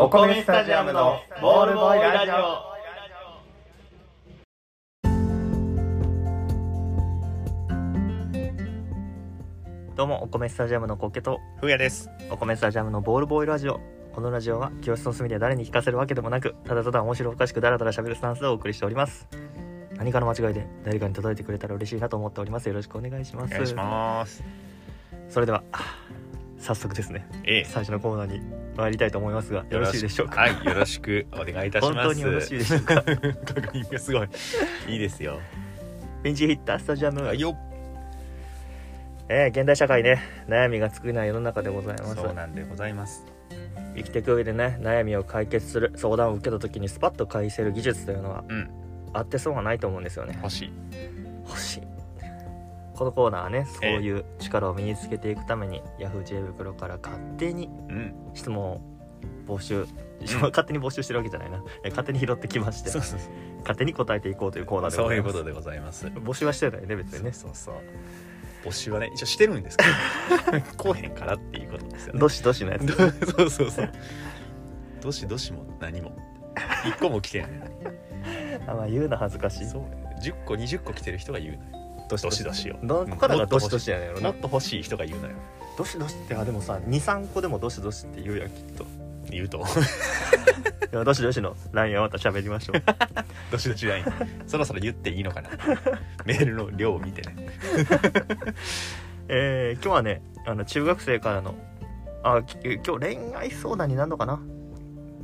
お米スタジアムのボールボーイラジオ。どうもお米スタジアムのコケとふうやです。お米スタジアムのボールボーイラジオ。このラジオは教室の隅で誰に聞かせるわけでもなくただただ面白おかしくダラダラ喋るスタンスでお送りしております。何かの間違いで誰かに届いてくれたら嬉しいなと思っております。よろしくお願いします。お願いします。それでは早速ですね。ええ。最初のコーナーに参りたいと思いますがよろしいでしょうか？はいよろしくお願いいたします。本当によろしいでしょうか？確認がすごいいいですよ。ピンチヒッタースタジアム、よえー現代社会ね悩みが尽きない世の中でございます。そうなんでございます。生きていく上でね悩みを解決する相談を受けた時にスパッと返せる技術というのはうん。あってそうはないと思うんですよね。欲しい。欲しいこのコーナーはねそういう力を身につけていくために Yahoo! 知恵袋から勝手にうん。質問を募集勝手に募集してるわけじゃないな。え勝手に拾ってきまして勝手に答えていこうというコーナーでそういうことでございます。募集はしてないね別にね。そうそう募集はね一応してるんですけど。こうへんからっていうことですよね。どしどしのやつ。ど そうそうそう。どしどしも何も。一個も来てない。あまあ言うの恥ずかしい。そう。10個20個来てる人が言うのよどしどしどしよどこからがどしどしやねんやろな。もっと欲しい人が言うのよ。どしどしってあでもさ23個でもどしどしって言うやんきっと。言うと。いやどしどしの LINE はまた喋りましょう。どしどしライン。そろそろ言っていいのかな。メールの量を見てね。えー、今日はねあの中学生からのあき今日恋愛相談になるのかな？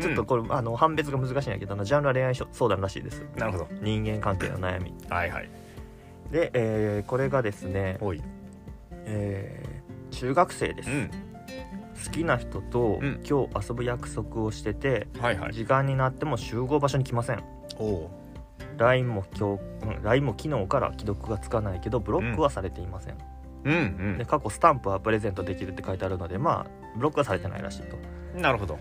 ちょっとこれ、あの判別が難しいんやけどジャンルは恋愛相談らしいです。なるほど。人間関係の悩み。はいはいで、えーこれがですね、えー中学生です、うん。好きな人とうん。今日遊ぶ約束をしてて、はいはい。時間になっても集合場所に来ません。LINE も今日、うん、LINE も昨日から既読がつかないけどブロックはされていません、うん。で過去スタンプはプレゼントできるって書いてあるのでまあブロックはされてないらしいと。うんなるほど。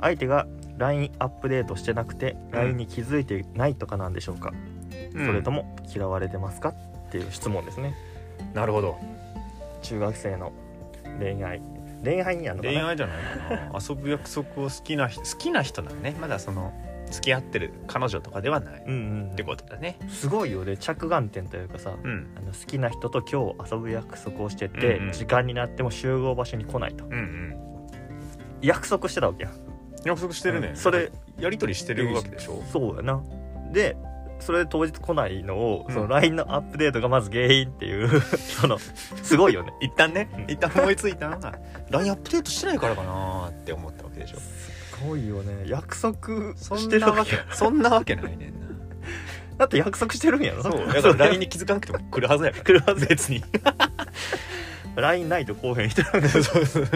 相手が LINE アップデートしてなくてうん LINE に気づいてないとかなんでしょうか、そそれとも嫌われてますか？っていう質問ですね。なるほど。中学生の恋愛。恋愛やのかな？恋愛じゃないかな。遊ぶ約束を好きな人好きな人なのね。まだその付き合ってる彼女とかではない。うんうんってことだね。すごいよ。ね着眼点というかさ、うん。あの好きな人と今日遊ぶ約束をしてて、うんうん。時間になっても集合場所に来ないと。うんうん。約束してたわけや約束してるね、うん。それやり取りしてるわけでしょ。そうやな。でそれで当日来ないのを、うん。その LINE のアップデートがまず原因っていう そのすごいよね。一旦ねうん。一旦思いついた。のが LINE アップデートしてないからかなって思ったわけでしょ。すごいよね。約束そしてるわけ。そんなわけないねんな。だって約束してるんやろ？そう。だから LINE に気づかなくても来るはずやから。来るはず別に LINE ないとこうへん人なんだ そうそう。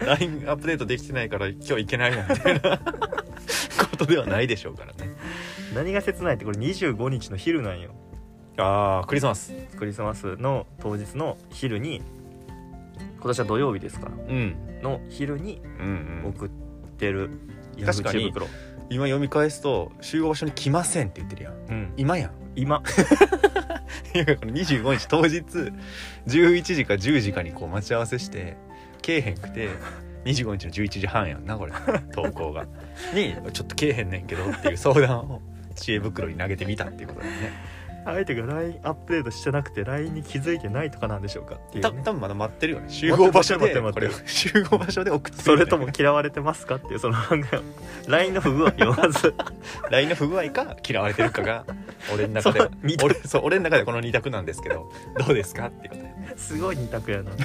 LINE アップデートできてないから今日行けないなみたいな。ことではないでしょうからね。何が切ないってこれ25日の昼なんよ。ああクリスマス。クリスマスの当日の昼に今年は土曜日ですか。らうん。の昼にうんうん。送ってる確かに袋。今読み返すと集合場所に来ませんって言ってるやん。うん。今やん。今 いやこの25日当日11時か10時かにこう待ち合わせしてけえへんくて25日の11時半やんなこれ投稿が。にちょっとけえへんねんけどっていう相談を知恵袋に投げてみたっていうことだね相手が LINE アップデートしてなくて LINE に気づいてないとかなんでしょうか？っていうね。た多分まだ待ってるよね。集合場所で待って待ってこれを。集合場所で送ってるそれとも嫌われてますか？っていうその LINE の不具合をまず。LINE の不具合か嫌われてるかが 俺の中で。俺そう俺の中ではこの2択なんですけどどうですか？っていうことで。すごい二択やな。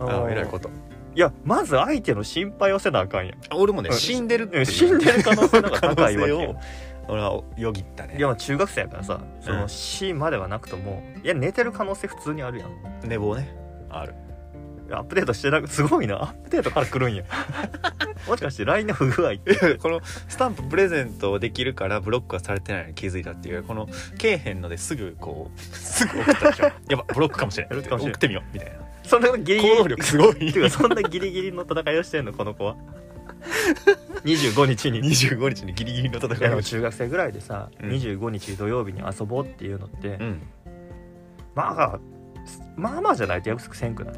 あーあ偉いこと。いやまず相手の心配をせなあかんやん。俺もねうん。死んでる死んでる可能性の方が高いわけよ俺はよぎったね。いやまあ中学生やからさそのうん死まではなくともいや寝てる可能性普通にあるやん。寝坊ね。ある。アップデートしてなくすごいな。アップデートから来るんや。もしかして LINE の不具合って。このスタンププレゼントできるからブロックはされてないのに気づいたっていうこのけえへんのですぐこう すぐ送ったでしょやばブロックかもしれないブロックかもしれない送ってみようみたいな。そんなギリギリ。行動力すごい。そんなギリギリの戦いをしてんのこの子は 25日に。い25日にギリギリの戦やでもいを中学生ぐらいでさ、うん。25日土曜日に遊ぼうっていうのって、うん。まあまあまあじゃないと約束せんくない？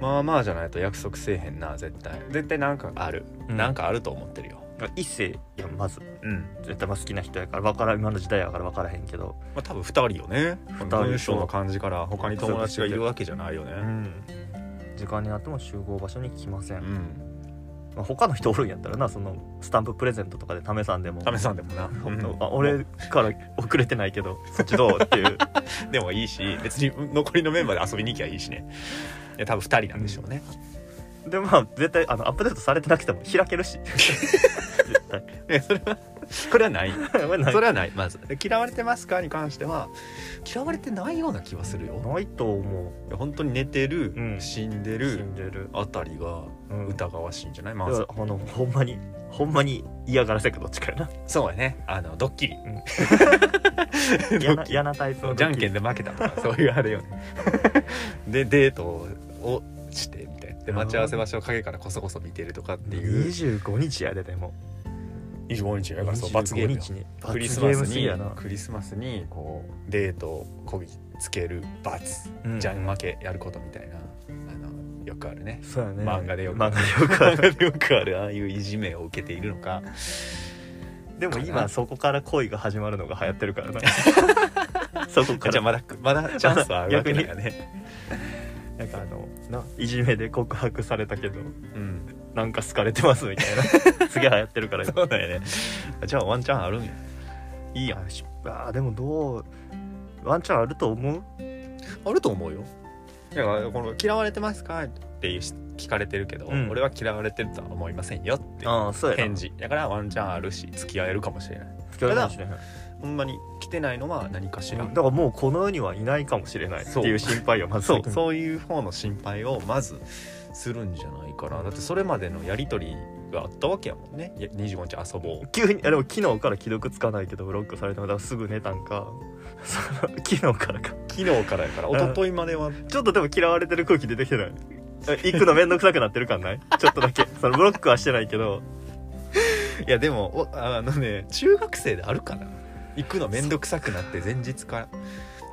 まあまあじゃないと約束せえへんな絶対。絶対なんかある、うん。なんかあると思ってるよ。一世やんまず。うん。絶対まあ好きな人やから分からん今の時代やから分からへんけど。まあ多分2人よね。二人文章の感じから他に友達がいるわけじゃないよね。うん。時間になっても集合場所に来ません、うんまあ、他の人おるんやったらなそのスタンププレゼントとかで試さんでも。試さんでもな、本当あ俺から遅れてないけどそっちどう？っていう。でもいいし別に残りのメンバーで遊びに行きゃいいしね。いや多分2人なんでしょうね、でまあ絶対あのアップデートされてなくても開けるし。絶対。それはこ れはない。それはない。まず。で嫌われてますかに関しては嫌われてないような気はするよ。ないと思いや本当に寝てる、うん。死んでう死るんでる、あたりがうん。疑わしいんじゃない、まず。あのほんまにほんまに嫌がらせかどっちかやな。そうやね。あの ドッキリ。嫌な嫌なタイプのじゃんけんで負けたとかそういうあれよね。でデートをしてみたいな。で待ち合わせ場所を陰からこそこそ見てるとかっていう。25日やででも。25日やからそう罰ゲームよ。25日に。クリス罰ゲーマスにムすぎやな。クリスマスにこうデートをこぎつける罰、うん。じゃん負けやることみたいな。あのよくあるね。そうやね。漫画でよく漫画でよくある。漫画でよくある。ああいういじめを受けているのか。でも今そこから恋が始まるのが流行ってるからな。そこから。じゃあまだまだチャンスはあるわけだよねなんかあのないじめで告白されたけどうん。なんか好かれてますみたいな。すげえ流行ってるから。そうだよね。じゃあワンチャンあるんや。いいやあでもどうワンチャンあると思う？あると思うよこの「嫌われてますか?」っていうし聞かれてるけど、うん。俺は嫌われてるとは思いませんよって返事。だからワンチャンあるし付き合えるかもしれない。付き合えるかもしれないほんまに来てないのは何かしら、だからもうこの世にはいないかもしれないっていう心配をまずそう。そういう方の心配をまずするんじゃないかな。だってそれまでのやり取りがあったわけやもんね。いや25日遊ぼう。急にあでも昨日から既読つかないけどブロックされてもだからすぐ寝たんかその昨日からか。昨日からやから一昨日までは。ちょっとでも嫌われてる空気出てきてない？え行くのめんどくさくなってる感ない？ちょっとだけ。そのブロックはしてないけど。いやでもおあのね中学生であるかな？行くのめんどくさくなって前日から。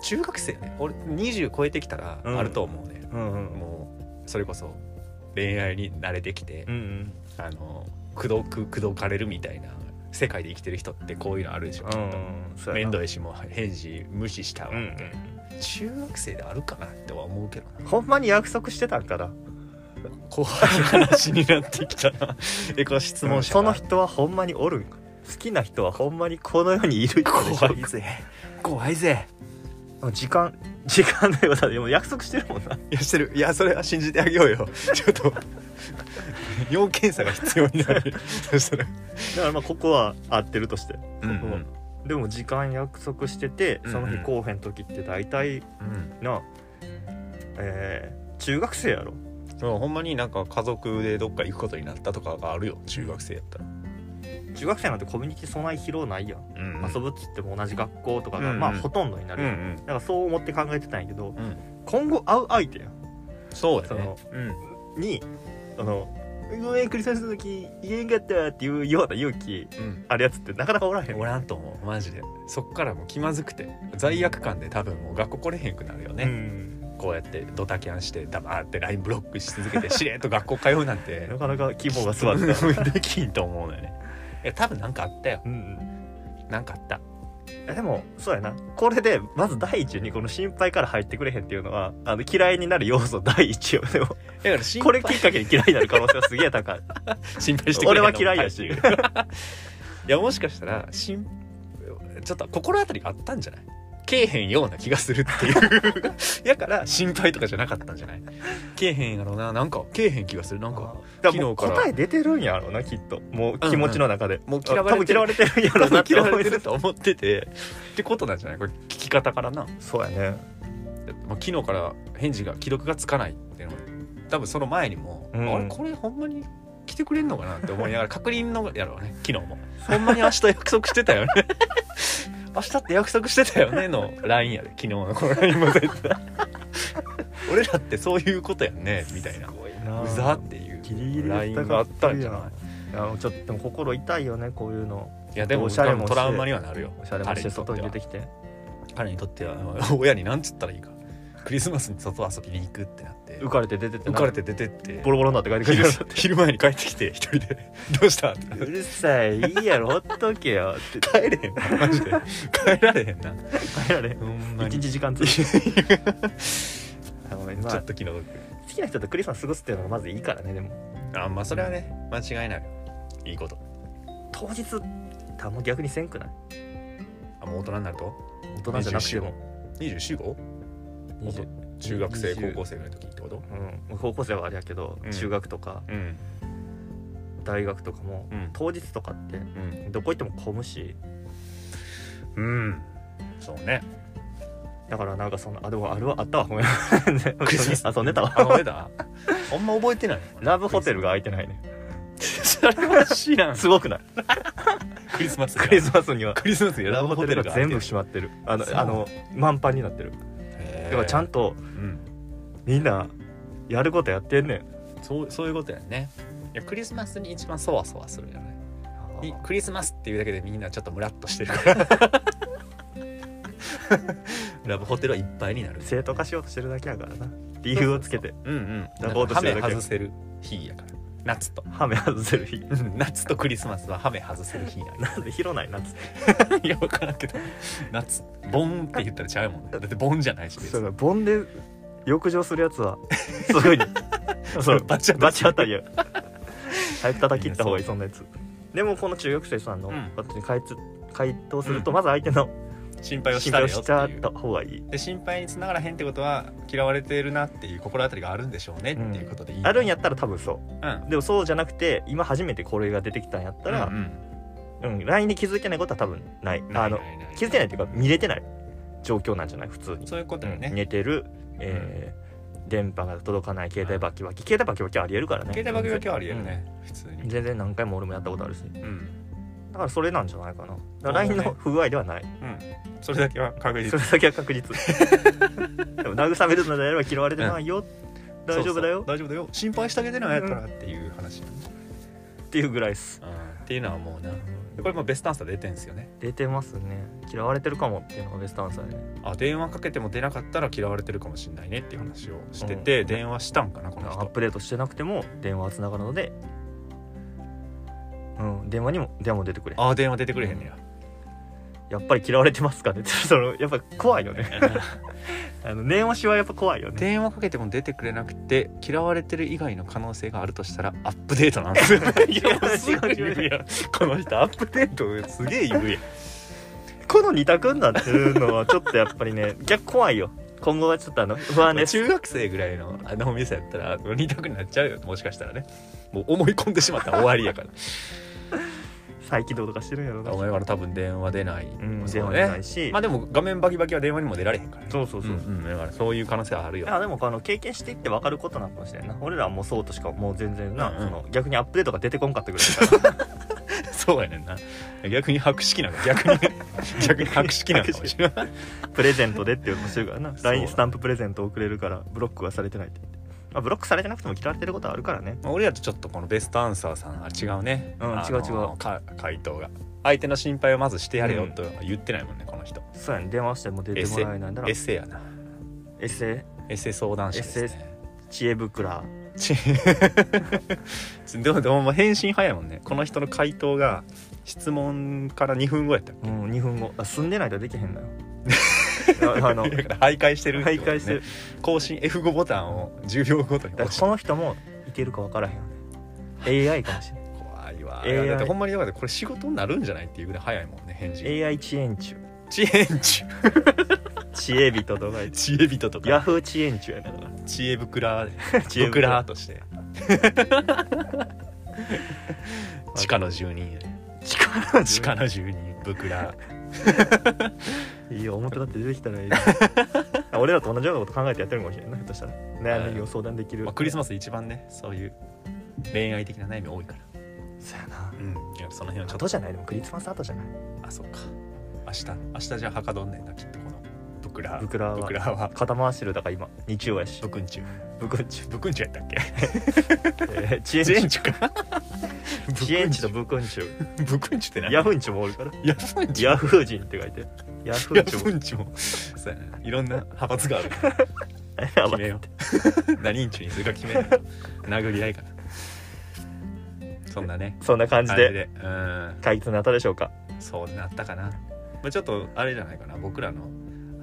中学生ね。俺20超えてきたらうん。あると思うね、うんうん。もうそれこそ恋愛に慣れてきて、うんうん。あの口説く口説かれるみたいな世界で生きてる人ってこういうのあるでしょ、うん面倒いしもう返事無視したわ、うんうん。中学生であるかなっては思うけどな。ほんまに約束してたんかな？怖い話になってきたな。えこれ質問者そがの人はほんまにおるんか？好きな人はほんまにこの世にいる怖いぜ。怖いぜ。時間時間だよだってもう約束してるもんな。いやしてる。いやそれは信じてあげようよ。ちょっと要検査が必要になる。そしたら。だからまあここは合ってるとして、うんここは。でも時間約束しててその日うん。来おへん時って大体うん。なえー中学生やろ。そうほんまになんか家族でどっか行くことになったとかがあるよ。中学生やったら、中学生なんてコミュニティそない疲労ないやん、うん。遊ぶっつっても同じ学校とかが、うんうん。まあほとんどになるやん、うんうん。だからそう思って考えてたんやけどうん。今後会う相手やん。そうやね。そのうん。にあの「ごめんクリスマスの時言えんかった」っていうような勇気うん。あるやつってなかなかおらへん。おらんと思う。マジで。そっからもう気まずくて。罪悪感で多分もう学校来れへんくなるよね、うん。こうやってドタキャンして黙って LINE ブロックし続けて しれっと学校通うなんて。なかなか肝が座った。できんと思うのよね。いや多分なんかあったよ。うんなんかあった。えでもそうやな。これでまず第一にこの心配から入ってくれへんっていうのはあの嫌いになる要素第一よ。でもだから心これきっかけに嫌いになる可能性はすげえ高い。心配してくれへんの俺は嫌いやし。いやもしかしたらしんちょっと心当たりがあったんじゃない？けえへんような気がするっていう。やから心配とかじゃなかったんじゃない？けえへんやろな。なんかけえへん気がするなんか。昨日から。答え出てるんやろなきっと。もう気持ちの中で、もう嫌われてる。多分嫌われてるんやろな嫌われてると思ってて。ってことなんじゃない？これ聞き方からな。そうやね。まあ、昨日から返事が既読がつかないっていうの。は多分その前にも、うん。あれ？これほんまに来てくれんのかなって思いながら確認のやろうね。昨日も。ほんまに明日約束してたよね明日って約束してたよねの LINE やで。昨日のこの LINE も絶対。俺らってそういうことやんね。みたいな。うざっていう。LINE があったん。じゃないいやちょっとでも心痛いよねこういうの。いやでもおしゃれもトラウマにはなるよ。おしゃれもして外に出てききて彼にとって。は彼にとっては。親に何つったらいいかクリスマスに外遊びに行くってなって。浮かれて出てってな浮かれて出てって。ボロボロになって帰ってく昼る昼前に帰ってきて一人で「どうした?」ってうるさい。いいやろ。ほっとけよ。って帰れへん。なマジで。帰られへんな。帰られへん。ほんまに。一日時間つい あごめん。まあちょっと気の毒。好きな人とクリスマス過ごすっていうのがまずいいからねでも。あまあそれはね間違いない。いいこと。当日たま逆にせんくない？あもう大人になると？大人じゃなくても。24号20中学生20高校生ぐらいの時ってこと？うん、高校生はあれやけど、うん。中学とかうん。大学とかも、うん。当日とかってうん。どこ行っても混むし。うん。そうね。だからなんかそんなあでもあるわあったわ。ごめん。遊んでたわ。あの絵だあんま覚えてないラブホテルが空いてないね。それは知らん。すごくない？クリスマスクリスマスには。クリスマスにラブホテルが全部し閉まってる。あのあの満帆になってるだからちゃんとうん。みんなやることやってんねん。そうそういうことやね。いやクリスマスに一番そわそわするよね。いクリスマスっていうだけでみんなちょっとムラっとしてる。ラブホテルはいっぱいになる。正当化しようとしてるだけやからな。理由をつけて。うんうん。ラブホテル外せる日やから夏とハメ外せる日。うん夏とクリスマスはハメ外せる日なんやなんで広ない夏 いや分からんけど。夏ボンって言ったらちゃうもんね。だってボンじゃないし別に。そうだボンで浴場するやつはすごいね。そうバチ当たり。バチ当たりや。早く叩き切った方がいいそんなやつ。でもこの中学生さんのうん。私に回答回答するとうん。まず相手の心配をし心たれよっていう。た方がいい。で心配につながらへんってことは嫌われてるなっていう心当たりがあるんでしょうねっていうことでいい、あるんやったら多分そう。うん。でもそうじゃなくて今初めてこれが出てきたんやったらうんうん。うん LINE で気づけないことは多分ない。あの気づけないっていうか見れてない状況なんじゃない？普通に。そういうことよね、うん寝てるえー電波が届かない携帯バキバキ。携帯バキバキありえるからね。携帯爆撃はありえるね、普通に。うん全然何回も俺もやったことあるし。うんだからそれなんじゃないかな。だから LINE ね。の不具合ではない。うん。それだけは確実。それだけは確実。でも慰めるのであれば嫌われてないよ、大丈夫だよ。大丈夫だよ。心配してあげてないやったらっていう話、っていうぐらいです。うん。っていうのはもうな。これもベストアンサー出てんすよね。出てますね。嫌われてるかもっていうのがベストアンサーで。ねあ電話かけても出なかったら嫌われてるかもしれないねっていう話をしてて、電話したんかなこの人。アップデートしてなくても電話はつながるのでうん電話にも電話も出てくれあ電話出てくれへんねや。やっぱり嫌われてますかね？そのやっぱ怖いよね。あの念押しはやっぱ怖いよね。電話かけても出てくれなくて嫌われてる以外の可能性があるとしたらアップデートなんですよ。いやすぐ言うやん。この人アップデートすげえ言うやん。この二択になってるのはちょっとやっぱりね逆怖いよ。今後はちょっとあの不安です。中学生ぐらいのあのお店やったら二択になっちゃうよ。もしかしたらね。もう思い込んでしまったら終わりやから再起動とかしてるんやろうな。お前から多分電話出ない、うん電話出ないし、まあでも画面バキバキは電話にも出られへんからね。そうそうそう、うんうんだからそういう可能性はあるよ。いやでもあの経験していって分かることなのかもしれんな。俺らはもうそうとしかもう全然な、うんうん。その逆にアップデートが出てこんかったぐらいだから。そうやねんな。逆に博識なの。逆に 逆に博識なのかもしれない。プレゼントでって言うのもしてるからな。LINE スタンププレゼント送れるからブロックはされてないって言って、まあ、ブロックされてなくても嫌われてることはあるからね。まあ俺らとちょっとこのベストアンサーさんは違うね、うん違う違う。か回答が。相手の心配をまずしてやれよとは言ってないもんねこの人。そうやね。電話しても出てもらえないんだら。エッセイやな。エッセイエッセイ相談者ですね。知恵袋。ち でもでも返信早いもんね。この人の回答が質問から2分後やったっうん2分後。あ住んでないとできへんのよ ああのけだから徘徊してるってことね。徘徊してる。更新 F5 ボタンを10秒ごとにだから押してこの人もいけるか分からへんよね。AI かもしれ怖いわ。AI いやだってほんまにだからこれ仕事になるんじゃないっていうぐらい早いもんね返事。ない AI 遅延中。知恵中。知恵人とか言って。知恵人とか。ヤフー遅延中やねだから知恵袋知恵袋。袋として。地下の住人やね力地下の住人袋 いいよ表だって出てきたらいい俺らと同じようなこと考えてやってるかもしれんないひょっとしたら。悩みを相談できる。まあ、クリスマス一番ねそういう恋愛的な悩み多いから。そうやな。うん。いやその辺はちょっと。後じゃない？でもクリスマス後じゃない？あそっか。明日明日じゃあはかどんねんなきっとこのブクラ。ブクラは。ブクラは。肩回してるだから今日曜やし。ブクンチュ。ブクンチブクンチュやったっけ？えー遅延全中チュか。遅延地とブクンチュ。ブクンチュって何？ヤフンチュもおるから。ヤフンチュ。ヤフー人って書いて。ヤフンチも。そうやな。いろんな派閥がある。や 決めよう。何インチにするか決めない。と殴り合いかな。そんなね。そんな感じで。解決になったでしょうか。そうなったかな、まあ、ちょっとあれじゃないかな。僕らの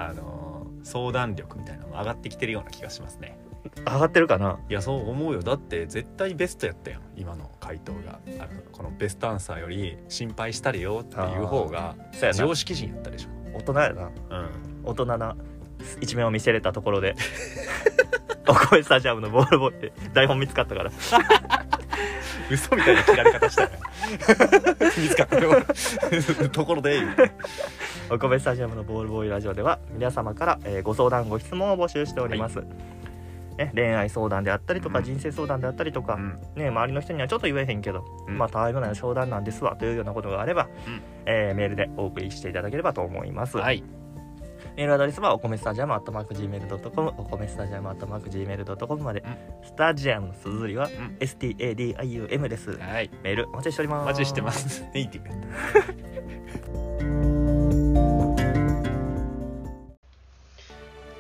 あのー相談力みたいなのも上がってきてるような気がしますね。上がってるかな？いやそう思うよ。だって絶対ベストやったやん。今の回答が。あのこのベストアンサーより心配したれよっていう方がそうやな。常識人やったでしょ。大人やな。うん。大人な一面を見せれたところで。お米スタジアムのボールボーイで台本見つかったから 嘘みたいな切られ方したよ見つかったよところでお米スタジアムのボールボーイラジオでは皆様から、えーご相談ご質問を募集しております、ね、恋愛相談であったりとか、うん。人生相談であったりとか、うん。ね、周りの人にはちょっと言えへんけど、うん。まあたわいもない相談なんですわというようなことがあれば、うん。えーメールでお送りしていただければと思います、はいメールアドレスはお米スタジアムアットマーク Gmail.com お米スタジアムアットマーク Gmail.com まで、スタジアムの綴りはうん。STADIUM です。はい。メールお待ちしております。お待ちしてます。ネイティブ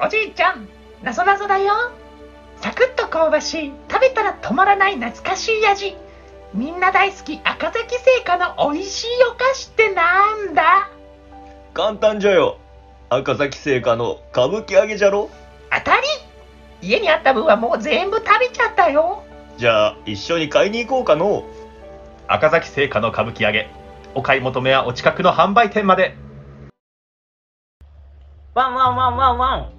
おじいちゃん、なぞなぞだよ。サクッと香ばしい、食べたら止まらない懐かしい味。みんな大好き。赤崎製菓の美味しいお菓子ってなんだ？簡単じゃよ赤崎製菓の歌舞伎揚げじゃろ？当たり？家にあった分はもう全部食べちゃったよ。じゃあ一緒に買いに行こうかの？赤崎製菓の歌舞伎揚げ。お買い求めはお近くの販売店まで。ワンワンワンワンワン。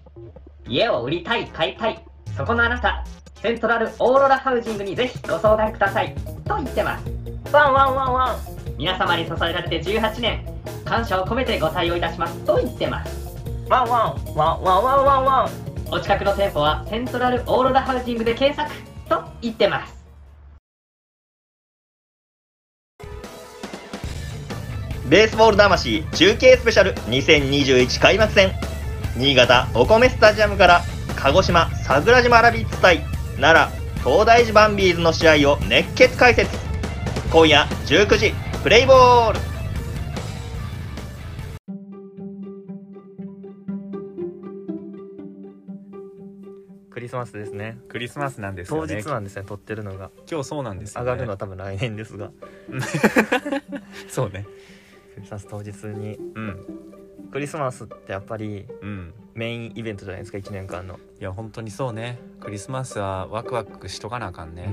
家を売りたい買いたい。そこのあなたセントラルオーロラハウジングにぜひご相談ください。と言ってます。ワンワンワンワン。皆様に支えられて18年感謝を込めてご対応いたしますと言ってます。ワンワンワンワンワンワン。ワンお近くの店舗はセントラルオーロラハウジングで検索と言ってます。ベースボール魂中継スペシャル2021開幕戦。新潟お米スタジアムから鹿児島桜島ラビッツ対奈良東大寺バンビーズの試合を熱血解説。今夜19時プレイボールスマスですね。クリスマスなんですよ当ね日なんですね撮ってるのが。今日そうなんですよ、ね、上がるのは多分来年ですが。そうね。クリスマス当日に。うん。クリスマスってやっぱりうん。メインイベントじゃないですか1年間の、いや本当にそうね。クリスマスはワクワクしとかなあかんね、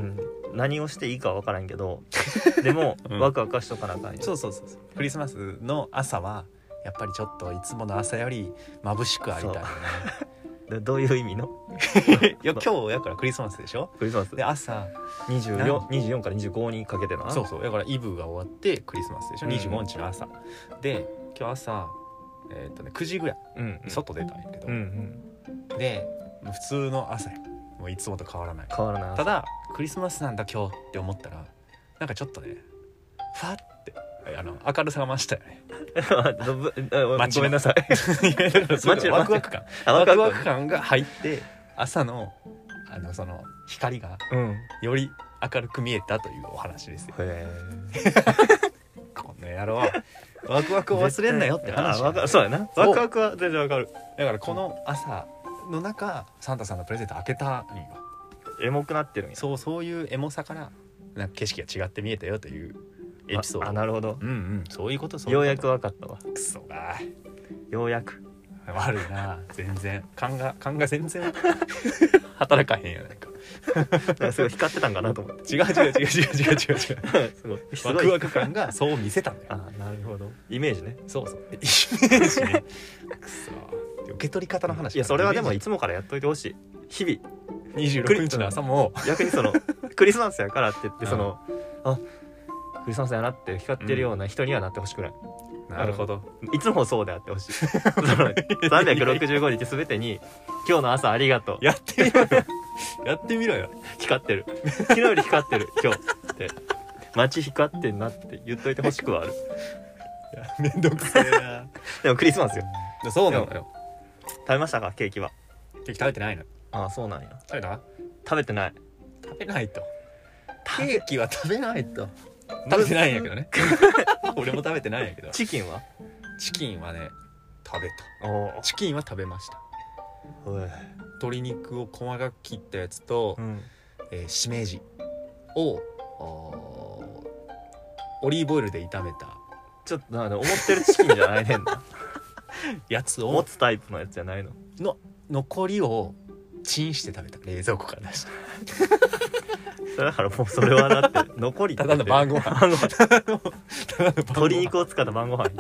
うん、何をしていいかわからんけど でも、うん。ワクワクはしとかなあかんよ。そうそうそうそう。クリスマスの朝はやっぱりちょっといつもの朝より眩しくありたいよねでどういう意味の？いや今日やからクリスマスでしょ？クリスマス。で朝。24, 24から25にかけてなそうそう。だからイブが終わってクリスマスでしょ、うん。25日の朝。で今日朝えっ、とね9時ぐらい。うんうん。外出たんやけど、うんうん。で普通の朝や。もういつもと変わらない。変わらないただクリスマスなんだ今日って思ったらなんかちょっとねファってあの明るさが増したよね。ごめんなさい。ワクワク感。あワクワワク感が入って朝のあのその光がうん。より明るく見えたというお話ですよ。へ この野郎。ワクワクを忘れんなよって話。そうやな。ワクワクは全然わかる。だからこの朝の中サンタさんのプレゼント開けたんよ。エモくなってるんや。そうそういうエモさからなんか景色が違って見えたよというエピソーあド。あなるほど。うんうん。そういうことそうようやくわかったわ。クソが。ようやく。悪いな全然。勘が勘が全然。働かへんやないか。なんかすごい光ってたんかなと思って。違う違う違う違う違う違う。違 うすごい。すごい。ワクワク感がそう見せたんだよ。あなるほど。イメージね。そうそう。イメージね。くそ受け取り方の話いやそれはでもイいつもからやっといてほしい。日々。メージ26日の朝も。逆にそのクリスマスやからって言ってうん。その、あクリスマスやなって光ってるような人にはなってほしくない、なるほど。いつもそうであってほしい。その365日すべてに「今日の朝ありがとう。やってみろよ。やってみろよ光ってる。昨日より光ってる今日」って「街光ってんな」って言っといてほしくはある。いやめんどくせえな。でもクリスマスよ。そうなのよ。食べましたか？ケーキは。ケーキ食べてないの？ああそうなんや。食べた？食べてない。食べないと。ケーキは食べないと食べてないんやけどね。俺も食べてないんやけど。チキンは？チキンはね食べおたチキンは食べました。鶏肉を細かく切ったやつと、うん。えーしめじをオリーブオイルで炒めた。ちょっとな思ってるチキンじゃないねんな。やつ持をつタイプのやつじゃないの？の残りをチンして食べた。冷蔵庫から出して だからもうそれはだって残りただの晩ご飯。鶏肉を使った晩ご飯。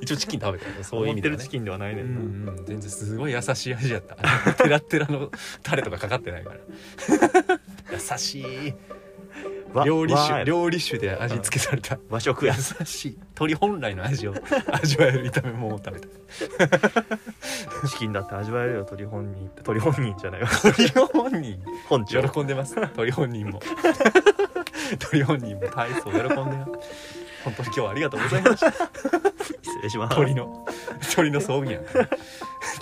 一応チキン食べたよそういう意思ってる味でチキンではないね。うんんなうん。全然すごい優しい味やった。テラッテラのタレとかかかってないから。優しい。わ料理酒料理酒で味付けされた。優和食や。しい。鶏本来の味を味わえる炒め物を食べた。チキンだって味わえるよ鶏本人。鳥本人じゃないわ。鳥本人。本庁喜んでます。鳥本人も。鳥本人も大層喜んでます。本当に今日はありがとうございました。失礼します。鳥の鳥の葬儀や。ん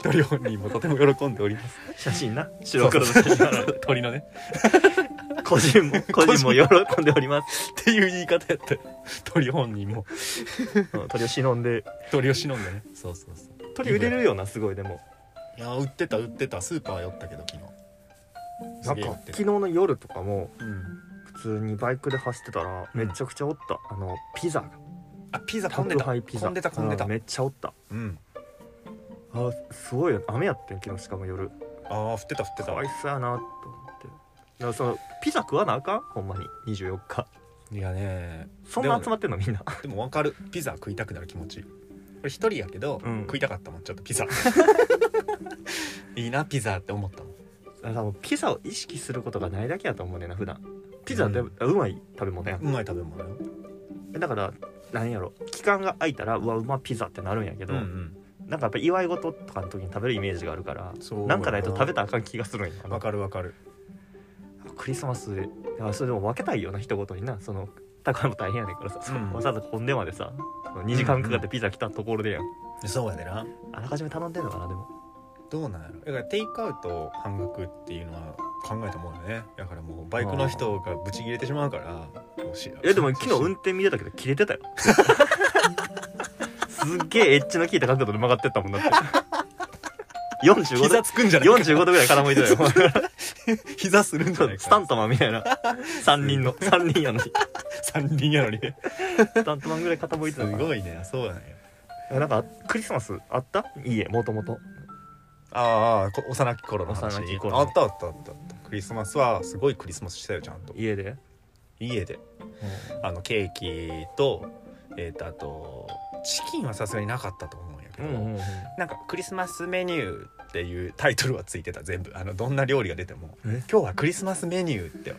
鳥本人もとても喜んでおります。写真な。白黒の写真鳥のね個人も個人も。喜んでおります。っていう言い方やった。よ鳥本人も。うん鳥を忍んで。鳥を忍んでね。そうそうそう。鳥売れるよなすごいでも。いや売ってた売ってた。スーパー寄ったけど昨日。なんか昨日の夜とかもうん。普通にバイクで走ってたらめちゃくちゃおった。あのピザが。あピザ混宅んでた。配ピザ。混んでた混んでた。うめっちゃおった。うん。あすごいよ雨やってん昨日しかも夜。ああ降ってた降ってた。かわいそうやなとからそのピザ食わなあかん？ほんまに。24日。いやね。そんな集まってんの？みんな。でも分かる。ピザ食いたくなる気持ち。これ一人やけど、うん。食いたかったもんちょっとピザ。いいなピザって思ったもん。ピザを意識することがないだけやと思うねんな普段。ピザってうまい食べ物やん。うまい食べ物よ。だから何やろ。期間が空いたらうわうまピザってなるんやけど、んなんかやっぱ祝い事とかの時に食べるイメージがあるからそうな。んかないと食べたらあかん気がするんやわかるわかるクリスマスでいやそれでも分けたいよな一言にな。その高も大変やねんからさ、うん。わざわざ混んでまでさ2時間かかってピザ来たところでやん、そうやでな。あらかじめ頼んでんのかなでも。どうなんやろ。だからテイクアウト半額っていうのは考えたもんよね。だからもうバイクの人がブチ切れてしまうからえでも昨日運転見てたけど切れてたよ。すっげえエッジの効いた角度で曲がってったもんだって45度。膝つくんじゃないか45度ぐらい傾いてたよ。膝するんじゃないかスタントマンみたいな。3人の3人やのに。三人やのに。ねスタントマンぐらい傾いてすたか。らごいね。そうなんやなんかクリスマスあった？家もともとああこ幼き頃の話。幼き頃あったあったあったクリスマスはすごいクリスマスしたよちゃんと。家で？家で。あのケーキとえっ、とあとチキンはさすがになかったと思うけど、うんうんうん。なんかクリスマスメニューっていうタイトルはついてた全部。あのどんな料理が出てもえ？今日はクリスマスメニューって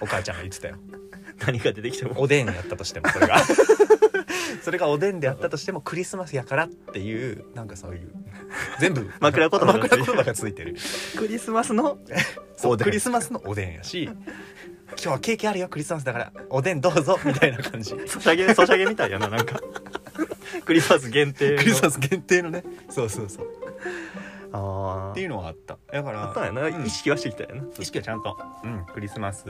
お母ちゃんが言ってたよ。何が出てきても。おでんやったとしてもそれが。それがおでんであったとしてもクリスマスやからっていうなんかそういう全部 枕言葉が枕言葉がついてる。クリスマスのそうおでん。クリスマスのおでんやし今日はケーキあるよクリスマスだからおでんどうぞみたいな感じ。ソシャゲソシャゲみたいやななんか クリスマス限定の。クリスマス限定のね。そうそうそう。あっていうのはあった。だからあったんやな、うん。意識はしてきたよな。意識はちゃんと、うん、クリスマス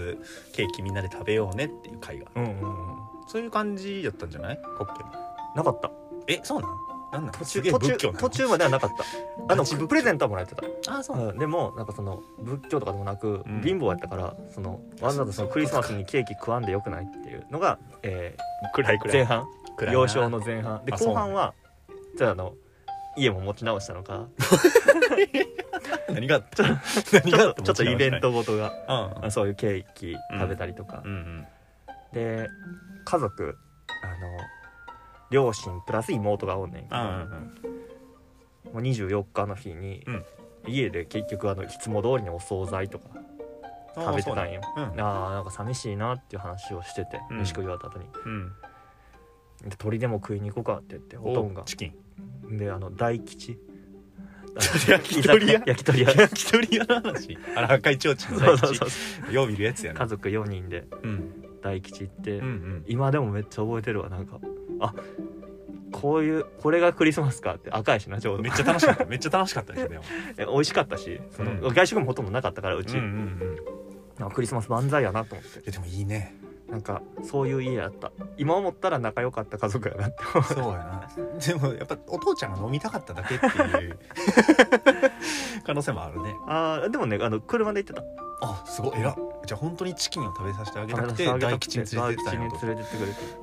ケーキみんなで食べようねっていう会がうんうんうん。そういう感じやったんじゃない？コッケもなかった。えそうなん？なんなん？途中途中途中まではなかった。あのガチ仏教。プレゼントはもらえてた。あそううん、でもなんかその仏教とかでもなく、うん。貧乏やったからそのわざわざそのクリスマスにケーキ食わんでよくないっていうのが、えー、暗い暗い。前半暗いな。幼少の前半。であ後半はじゃああの家も持ち直したのか？何がちょ何がちょっとちょっとイベントごとがそういうケーキ食べたりとか、うんうん。で家族あの両親プラス妹がおんねんけど、うんうんもう24日の日に、うん。家で結局あのいつも通りにお惣菜とか食べてたんよ。うん。あーなんか寂しいなっていう話をしててうん。飯食い終わった後に。うん。で鳥でも食いに行こうかって言っておとんが。チキン。であの大吉。焼き鳥屋？焼き鳥屋焼き鳥屋の話？あら赤い提灯の大そうそうそう。吉。よう見るやつやな。家族4人でうん。大吉行って、今でもめっちゃ覚えてるわ。なんかあこういうこれがクリスマスかって赤いしなちょうど。めっちゃ楽しかった。めっちゃ楽しかったでしょでも。え美味しかったしその、うん。外食もほとんどなかったからうち、うんうんうん。あクリスマス万歳やなと思って。えでもいいねなんかそういう家やった。今思ったら仲良かった家族やなって思う。そうやな。でもやっぱお父ちゃんが飲みたかっただけっていう。可能性もあるね。あーでもねあの車で行ってた。あすごい。えらじゃあ本当にチキンを食べさせてあげたくて大吉に連れてってってくれて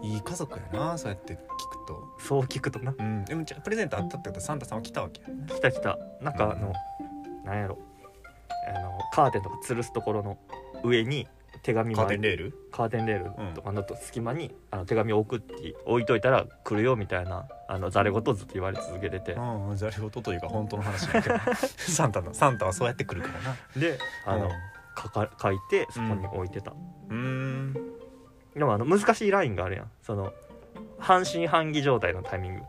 いい家族やなそうやって聞くと。そう聞くとなうんでもじゃあプレゼントあったってことはサンタさんは来たわけやね。来た来た。なんかあの、なんやろ。あのカーテンとか吊るすところの上に手紙カーテンレール？カーテンレール。とかの隙間にあの手紙を置くって置いといたら来るよみたいなあのざれ言ずっと言われ続けてて。うんざれ言というか本当の話だけど。サンタのサンタはそうやって来るからな。であの、書か書いてそこに置いてた、うん。でもあの難しいラインがあるやん。その半信半疑状態のタイミング。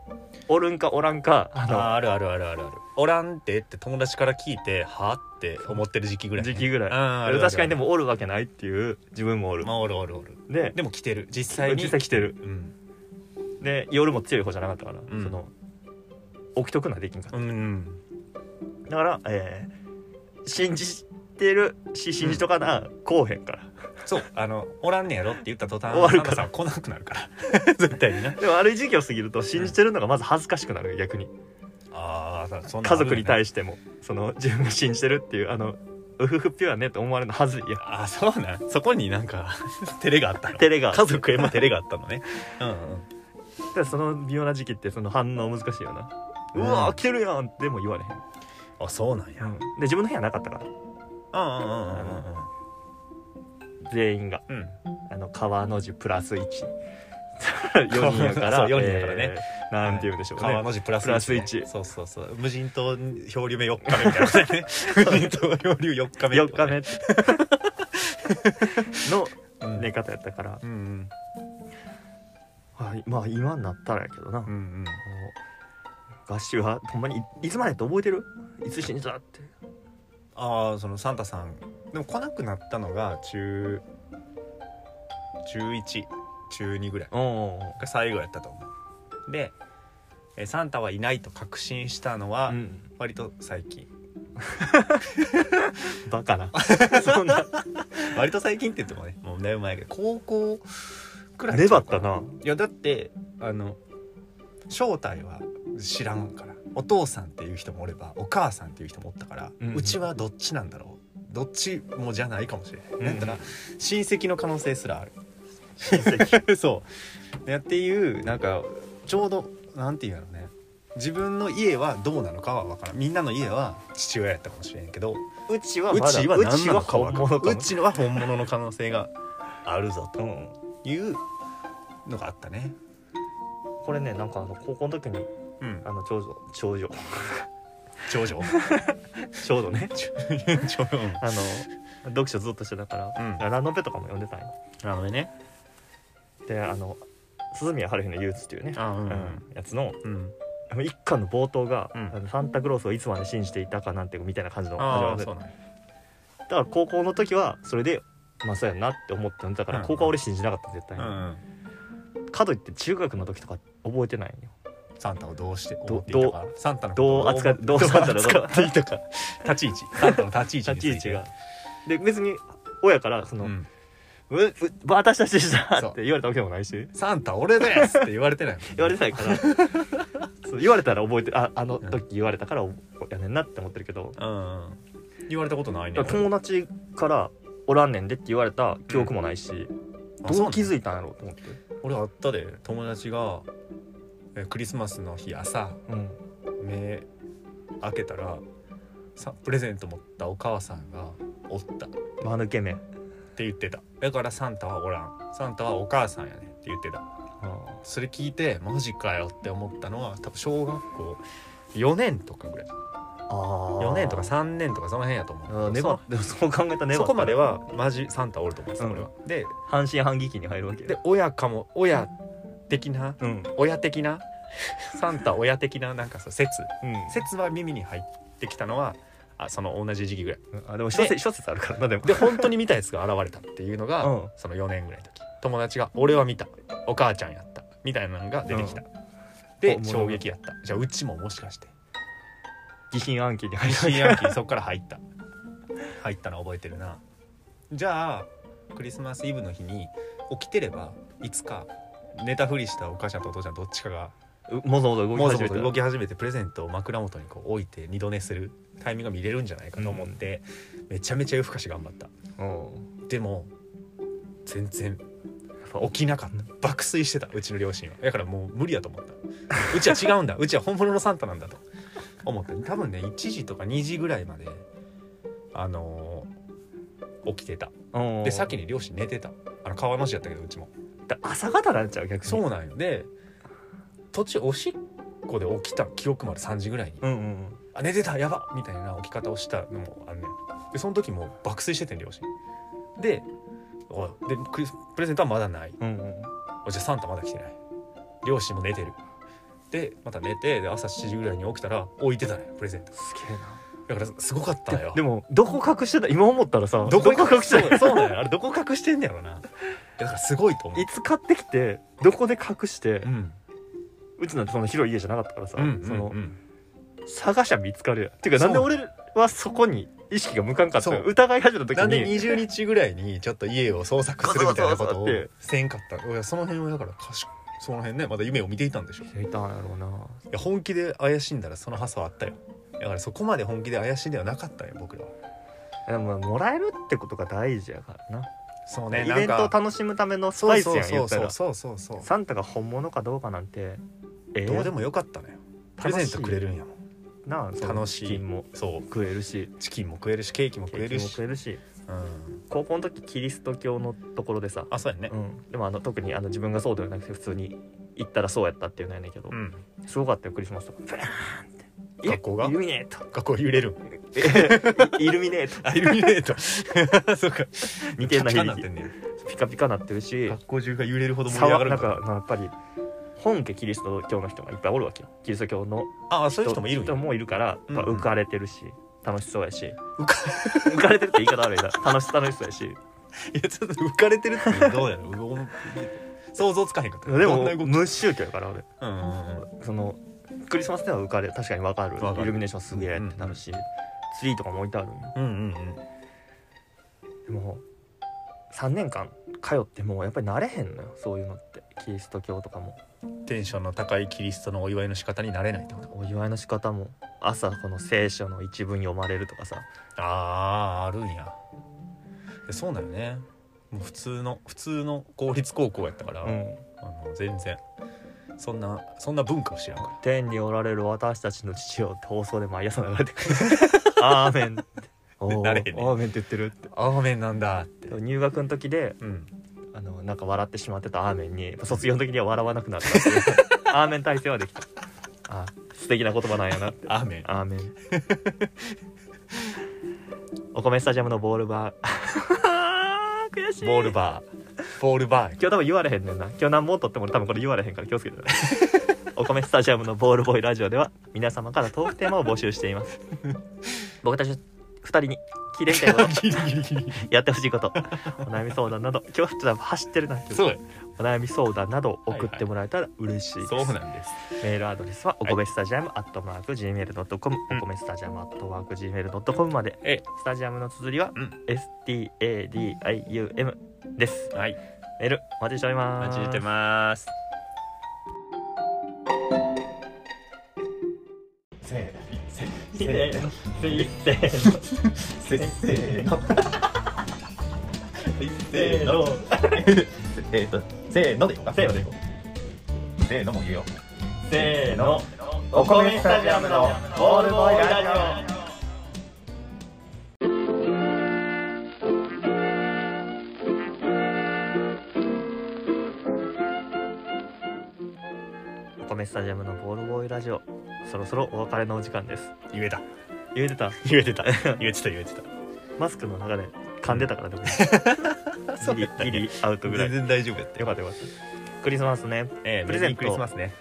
おるんかおらんかあのああるあるあるあるあるおらんってって友達から聞いてはって思ってる時期ぐらいね、時期ぐらい。確かにでもおるわけないっていう自分もおる。まあおるおるおる。ででも来てる。実際に。実際来てる。うん。で夜も強い方じゃなかったから、ん。その起きとくのはできんかった、うんうん。だから、えー信じてるし信じとかな、こうへんから。そう。あのおらんねやろって言った途端終わるから。来なくなるから。絶対にな。でもある時期を過ぎると信じてるのがまず恥ずかしくなる逆に家族に対ししてもその自分が信じてるっていうあのうふふピュアねって思われるのはずいや。んあそうなん？そこになんか 照れがあったの？照れが家族へも照れがあったのね。うんうん。でその微妙な時期ってその反応難しいよな、ううんわ来てるやんっても言われへん、あそうなんや。で自分の部屋なかったから。うんうんうん全員がうん。うん。あの川の字プラス1 4人やから。そう四人やからね、えー。なんて言うんでしょうね、川の字プラスプラス1、1そうそうそう。無人島漂流目4日目みたいなね。無人島漂流4日目4日目 の目寝方やったから、うんうん。はい。まあ今になったらやけどな、もうんうん。う合衆はほんまにいいつまでって覚えてる？いつ死んだって。ああそのサンタさん。でも来なくなったのが中中1中2ぐらい。が最後やったと思う。でえサンタはいないと確信したのはうん。割と最近、バカ な。そんな。割と最近って言ってもねもうだいぶ前やけど高校くらいちゃ粘うかったな。いやだってあの正体は知らんから。お父さんっていう人もおればお母さんっていう人もおったから、ううん。ちはどっちなんだろう。どっちもじゃないかもしれない、うんだったら親戚の可能性すらある親 戚そう。や っていうなんかちょうどなんていうんやろね。自分の家はどうなのかは分からん。みんなの家は父親やったかもしれんけどうちはうまだちは何なのかうちは本分からん物かも。うちのは本物の可能性があるぞと。うん。いうのがあったね。これねなんかあの高校の時にうん。あの長女長女。長女？長女 ね。長女。うんあの読書ずっとしてたから、うん。ラノベとかも読んでたんよ。なのでねであの鈴宮春日の憂鬱っていうね、あうん。うんやつのうん。あの一巻の冒頭が、うん。あのサンタクロースをいつまで信じていたかなんてみたいな感じの始まるんでああそうなんや。だから高校の時はそれでまあそうやんなって思って読んでたから、うん。高校は俺信じなかった絶対に、うんかといって中学の時とか覚えてないんよ。サンタをどうしてど思っていたか。サンタのことをどう扱っどう扱ったら扱っていたか。立ち位置。サンタの立ち位置につち位置が。で別に親からその、うんうう私たちでしたそうって言われたわけでもないし。サンタ俺ですって言われてないもん言われてないから。そう言われたら覚えてああの時言われたからやねんなって思ってるけど、うんうん。言われたことないね。友達からおらんねんでって言われた記憶もないし、あいどう気づいたんやろうと思って。俺あったで友達がえクリスマスの日朝。うん。目開けたらさプレゼント持ったお母さんがおった。間抜け目言ってた。だからサンタはおらん。サンタはお母さんやねって言ってた。それ聞いてマジかよって思ったのは多分小学校4年とかぐらい。あー。4年とか3年とかその辺やと思う。でもそう考えたら粘ったらそこまではマジサンタおると思うんですうん。俺は。で半信半疑期に入るわけで親かも親的なうん。親的なサンタ親的ななんかそう説。うん。説は耳に入ってきたのはあその同じ時期ぐらい。あでも諸説諸説あるからなでも。で本当に見たやつが現れたっていうのが、うん。その4年ぐらいの時。友達が「俺は見た。お母ちゃんやった」みたいなのが出てきた、でおもろい衝撃やった。じゃあうちももしかして。疑心暗鬼に入疑る心暗鬼そっから入った。入ったの覚えてるな。じゃあクリスマスイブの日に起きてればいつか寝たふりしたお母ちゃんとお父ちゃんどっちかがうもぞもぞ動き始めたもぞ動き始めてプレゼントを枕元にこう置いて二度寝するタイミングが見れるんじゃないかと思って、めちゃめちゃ夜更かし頑張った。う。んでも全然起きなかった。爆睡してたうちの両親は。だからもう無理だと思った。うちは違うんだ。うちは本物のサンタなんだと。思って。多分ね1時とか2時ぐらいまであのー起きてた。う。んで先に両親寝てた。あの川の字やったけどうちも。だ朝方なんちゃう逆に。そうなんよ。で途中おしっこで起きた記憶まで3時ぐらいに。うんうんあ寝てたやばみたいな起き方をしたのもあんねん。でその時も爆睡しててん両親。でおいでクリスプレゼントはまだない。うんうん。おじゃあサンタまだ来てない。両親も寝てる。でまた寝てで朝7時ぐらいに起きたら置いてたねプレゼント。すげえな。だからすごかったよ。でもどこ隠してた？今思ったらさどこ隠してそうそうなんやあれどこ隠してんねやろな。だからすごいと思う。いつ買ってきてどこで隠してうん。うちなんてその広い家じゃなかったからさ、うんそのうん。うん探しゃ見つかるやん。ていう。かなんで俺はそこに意識が向かんかったのそう。疑い始めた時に。なんで20日ぐらいにちょっと家を捜索するみたいなことをせんかった。いやその辺はだからかしその辺ねまだ夢を見ていたんでしょ。いいたんやろうな。や本気で怪しんだらその発想あったよ。だからそこまで本気で怪しんではなかったよ僕らは。でももらえるってことが大事やからな。そうイベントを楽しむためのスパイスやん言ったら。そうそうそう。そうサンタが本物かどうかなんて。ええどうでもよかったのよプレゼントくれるんやもんな楽しい。チキンもそう食えるしチキンも食えるしケーキも食えるし。食えるし。うん。高校の時キリスト教のところでさ。あそうやね。うん、でもあの特にあの自分がそうではなくて普通に行ったらそうやったっていうのやねんけど、うん。すごかったよクリスマスとか。ブラーンって。学校が？イルミネート。学校揺れるん？イルミネート。あイルミネート。そうか。似てんな響き。ピカピカなってるし。学校中が揺れるほど盛り上がるなんかやっぱり本家キリスト教の人がいっぱいおるわけよ。キリスト教のああそういう人もいるんや。人もいるからうんやっぱ浮かれてるし楽しそうやし。浮か 浮かれてるって言い方悪いな。楽し楽しそうやし。いやちょっと浮かれてるってどうやろう想像つかへんかった。でもどんな動き。無宗教やから俺。うんうんうん。そのクリスマスでは浮かれ確かに分かる。わかる。イルミネーションすげえってなるし、ツリーとかも置いてあるんよ。うんうんでも3年間通ってもやっぱり慣れへんのよそういうのって。キリスト教とかも。うんテンションの高いキリストのお祝いの仕方になれないってこと？お祝いの仕方も朝この聖書の一文読まれるとかさ。あああるんや。でそうだよね。もう普通の普通の公立高校やったから、うん。あの全然。そんなそんな文化を知らんから。天におられる私たちの父よって放送で毎朝流れてくる。アーメンって。おーなれへんねアーメンって言ってるって。アーメンなんだって。入学の時でうんあのなんか笑ってしまってたアーメンに卒業の時には笑わなくなったっていう。アーメン体制はできた。あ素敵な言葉なんやなって。アーメン。アーメン。お米スタジアムのボールバー。悔しい。ボールバー。ボールバー。今日多分言われへんねんな。今日何本取っても俺多分これ言われへんから気をつけてね。お米スタジアムのボールボーイラジオでは皆様からトークテーマを募集しています。僕たち二人に聞いてみたいことギリギリギリやってほしいこと。お悩み相談など今日ちょっと走ってるなそう。やお悩み相談などを送ってもらえたら嬉しいです、そうなんです。メールアドレスはお米スタジアムアットマーク Gmail.com、うんお米スタジアムアットマーク Gmail.com までえ。スタジアムの綴りは、うん。STADIUM です。はい。メールお待ちしておりおます。待ちしてます。せせーのせーの。せーの。せーの。えっとせーの。でいこうかせーのでいこせーのも言うよ。せーの。お米スタジアムのボールボーイラジオ。お米スタジアムのボールボーイラジオそろそろお別れのお時間です。言えた。言えてた？言えてた。言えてた言えてた。マスクの中で噛んでたからでも ギリギリアウトぐらい。全然大丈夫やったよ。かったよかった。クリスマスね。ええプレゼント。メリークリスマスね。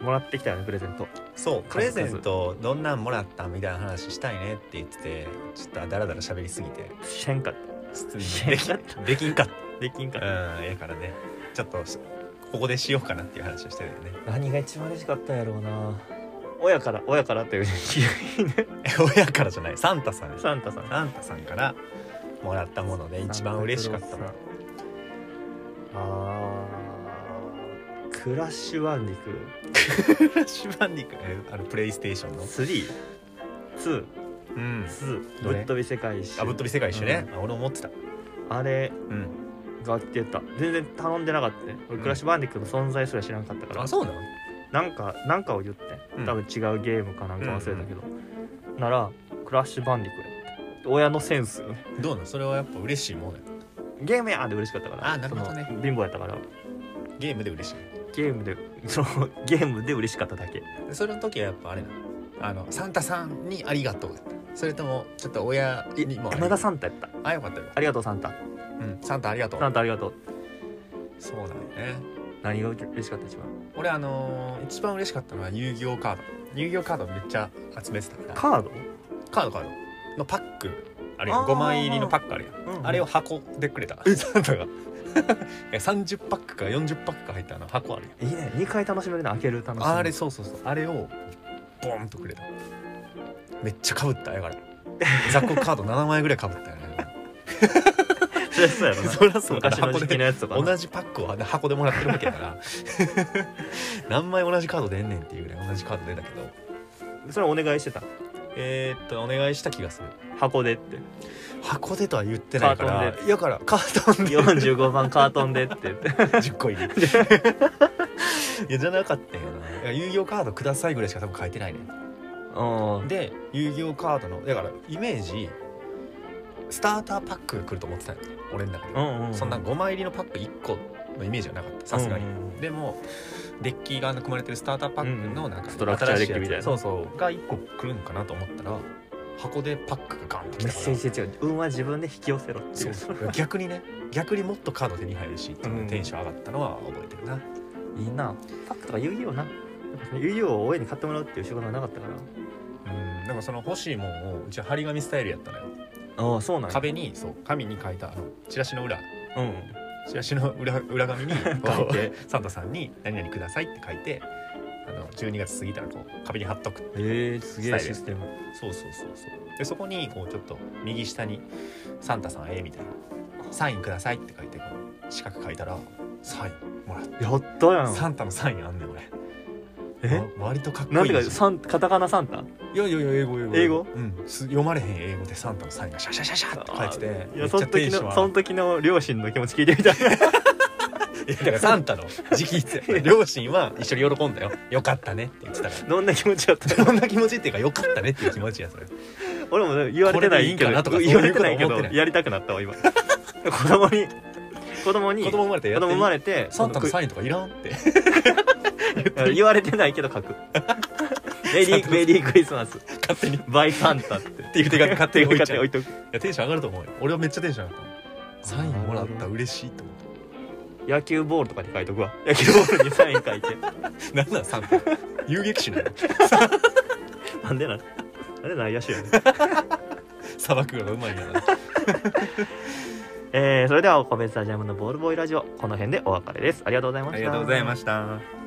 もらってきたよねプレゼント。そうプレゼントどんなんもらったみたいな話したいねって言っててちょっとダラダラ喋りすぎて。しへんかっしへんかった。できんかった。できんかった。うんええからね。ちょっとここでしようかなっていう話をしてるよね。何が一番嬉しかったんやろうな親から親からっていうね親からじゃない。サンタさん。サンタさん。サンタさんからもらったもので一番嬉しかったあークラッシュバンディククラッシュバンディクえあのプレイステーションの？3?2? うん。2どれ？ぶっ飛び世界一周。あぶっ飛び世界一周ね、あ俺も持ってた。あれうん。が来てた。全然頼んでなかったね。俺クラッシュバンディクの存在すら知らなかったから、あそうなの？なんかなんかを言ってうん。多分違うゲームかなんか忘れたけど、ならクラッシュバンディクやって親のセンスよね。どうなの？それはやっぱ嬉しいもんねゲームやーで嬉しかったからあなるほどね。貧乏やったから。ゲームで嬉しい。ゲームでそのゲームで嬉しかっただけ。でそれの時はやっぱあれなあのサンタさんにありがとうそれともちょっと親にも山田サンタやった。あよかったよ。ありがとうサンタ。うんサンタありがとう。サンタありがとう。そうだよね。何が嬉しかった一番？俺あのー一番嬉しかったのは遊戯王カード。遊戯王カードめっちゃ集めてたからカード？カードカードのパックあれやん。あー。5枚入りのパックあるやん。うんうん。あれを箱でくれた。サンタがいや30パックか40パックか入ったあの。箱あるやん。いいね。2回楽しめるね。開ける楽しみ。あれそうそうそう。あれをボンとくれた。めっちゃかぶったやから雑魚カード7枚ぐらいかぶったよね。そりゃそうやろな。そりゃそう。昔の時期のやつとかな。同じパックを箱でもらってるわけやから。何枚同じカード出んねんっていうぐらい同じカード出たけど。それお願いしてた？えー、っとお願いした気がする。箱でって。箱でとは言ってないから。いやからカートンで。45番カートンでって。言って10個入り いやじゃなかったよな。遊戯王カードくださいぐらいしか多分書いてないねうんで遊戯王カードのだからイメージスターターパックが来ると思ってたよね俺の中で。は、うんうん。そんな5枚入りのパック1個のイメージはなかった。さすがに、うん。うんでもデッキが組まれてるスターターパックのなんかストラクチャーデッキみたいな。そうそう。が1個来るんかなと思ったら箱でパックがガンって来メッたから。セージで違う。運は自分で引き寄せろっていそううそう。逆にね逆にもっとカード手に入るしっていうテンション上がったのは覚えてるな、いいな。パックとか遊戯王な。遊戯王を親に買ってもらうっていう仕事がなかったから。うん。でもその欲しいもんをうちは張り紙スタイルやったのよああそうなんや。壁にそう紙に書いたあのチラシの裏。うんチラシの裏裏紙に こ書いうて。サンタさんに「何々ください」って書いてあの12月過ぎたらこう壁に貼っとくえー、すげえシステム。そうそうそうそう。でそこにこうちょっと右下に「サンタさんへ」みたいな「サインください」って書いてこう四角書いたらサインもらって。やったやん。サンタのサインあんねん俺。え？わ割とかっこないんていかサンカタカナサンタ？いやいやいや英語英語。英語？うん。す読まれへん英語でサンタのサインがシャシャシャシャって。書いててやその時のその時の両親の気持ち聞いてみたい。だからサンタの直筆や両親は一緒に喜んだよ。よかったねって言ってたかどんな気持ちだった？らどんな気持ちっていうかよかったねっていう気持ちやそれ。俺もね言われてないけどいかなとか言われてないけどやりたくなったわ今。子供に子供に子供生まれて子供生まれてサンタのサインとかいらんって。言われてないけど書くメリー メリークリスマス。勝手に。っバイサンタってていう。手紙勝手に置いちゃう。い置いとくやテンション上がると思うよ。俺はめっちゃテンション上がったサインもらった嬉しいと思って野球ボールとかに書いとくわ。野球ボールにサイン書いて。なんなんサン？タ遊撃手なの？なんでなんなんで内野手やね。ん砂漠がうまいな。えー、それではお米スタジアムのボールボーイラジオこの辺でお別れです。ありがとうございました。ありがとうございました